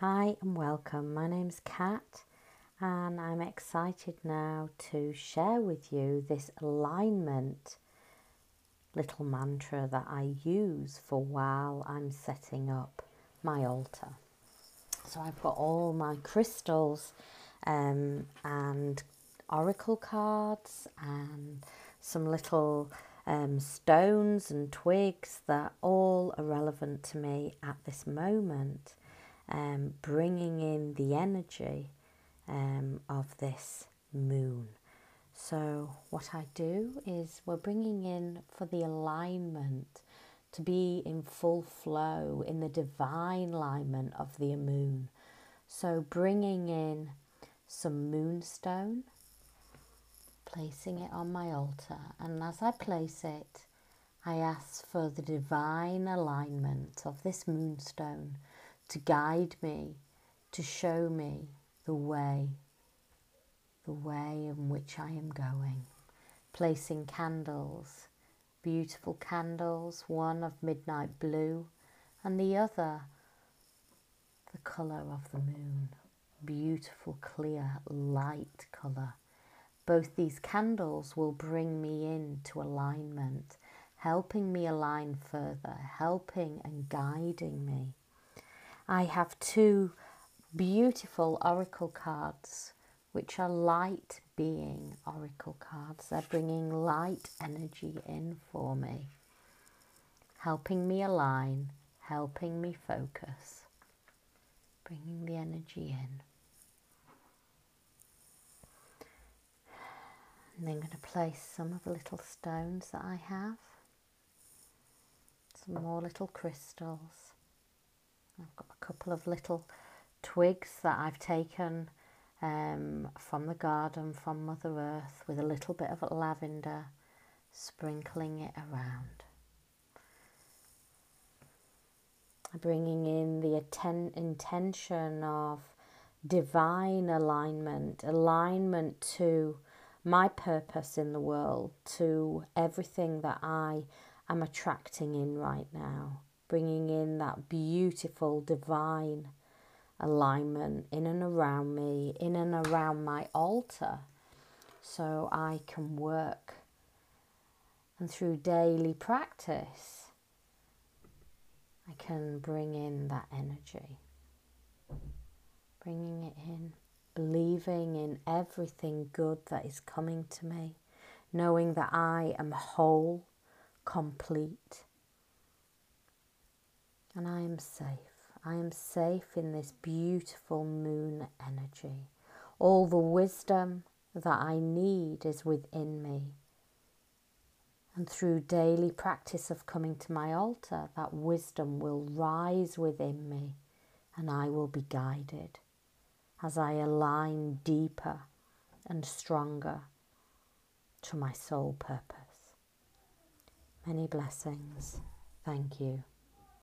Hi and welcome. My name's Kat, and I'm excited now to share with you this alignment little mantra that I use for while I'm setting up my altar. So I've got all my crystals um, and oracle cards and some little um, stones and twigs that all are relevant to me at this moment um, bringing in the energy um, of this moon. So, what I do is we're bringing in for the alignment to be in full flow in the divine alignment of the moon. So, bringing in some moonstone, placing it on my altar, and as I place it, I ask for the divine alignment of this moonstone to guide me, to show me the way, the way in which I am going. Placing candles, beautiful candles, one of midnight blue and the other the colour of the moon, beautiful, clear, light colour. Both these candles will bring me into alignment, helping me align further, helping and guiding me. I have two beautiful oracle cards, which are light being oracle cards. They're bringing light energy in for me, helping me align, helping me focus, bringing the energy in. And then I'm going to place some of the little stones that I have, some more little crystals. I've got a couple of little twigs that I've taken um, from the garden from Mother Earth with a little bit of lavender, sprinkling it around. Bringing in the atten- intention of divine alignment, alignment to my purpose in the world, to everything that I am attracting in right now bringing in that beautiful divine alignment in and around me, in and around my altar, so I can work. And through daily practice, I can bring in that energy, bringing it in, believing in everything good that is coming to me, knowing that I am whole, complete and I am safe. I am safe in this beautiful moon energy. All the wisdom that I need is within me. And through daily practice of coming to my altar, that wisdom will rise within me and I will be guided as I align deeper and stronger to my soul purpose. Many blessings. Thank you.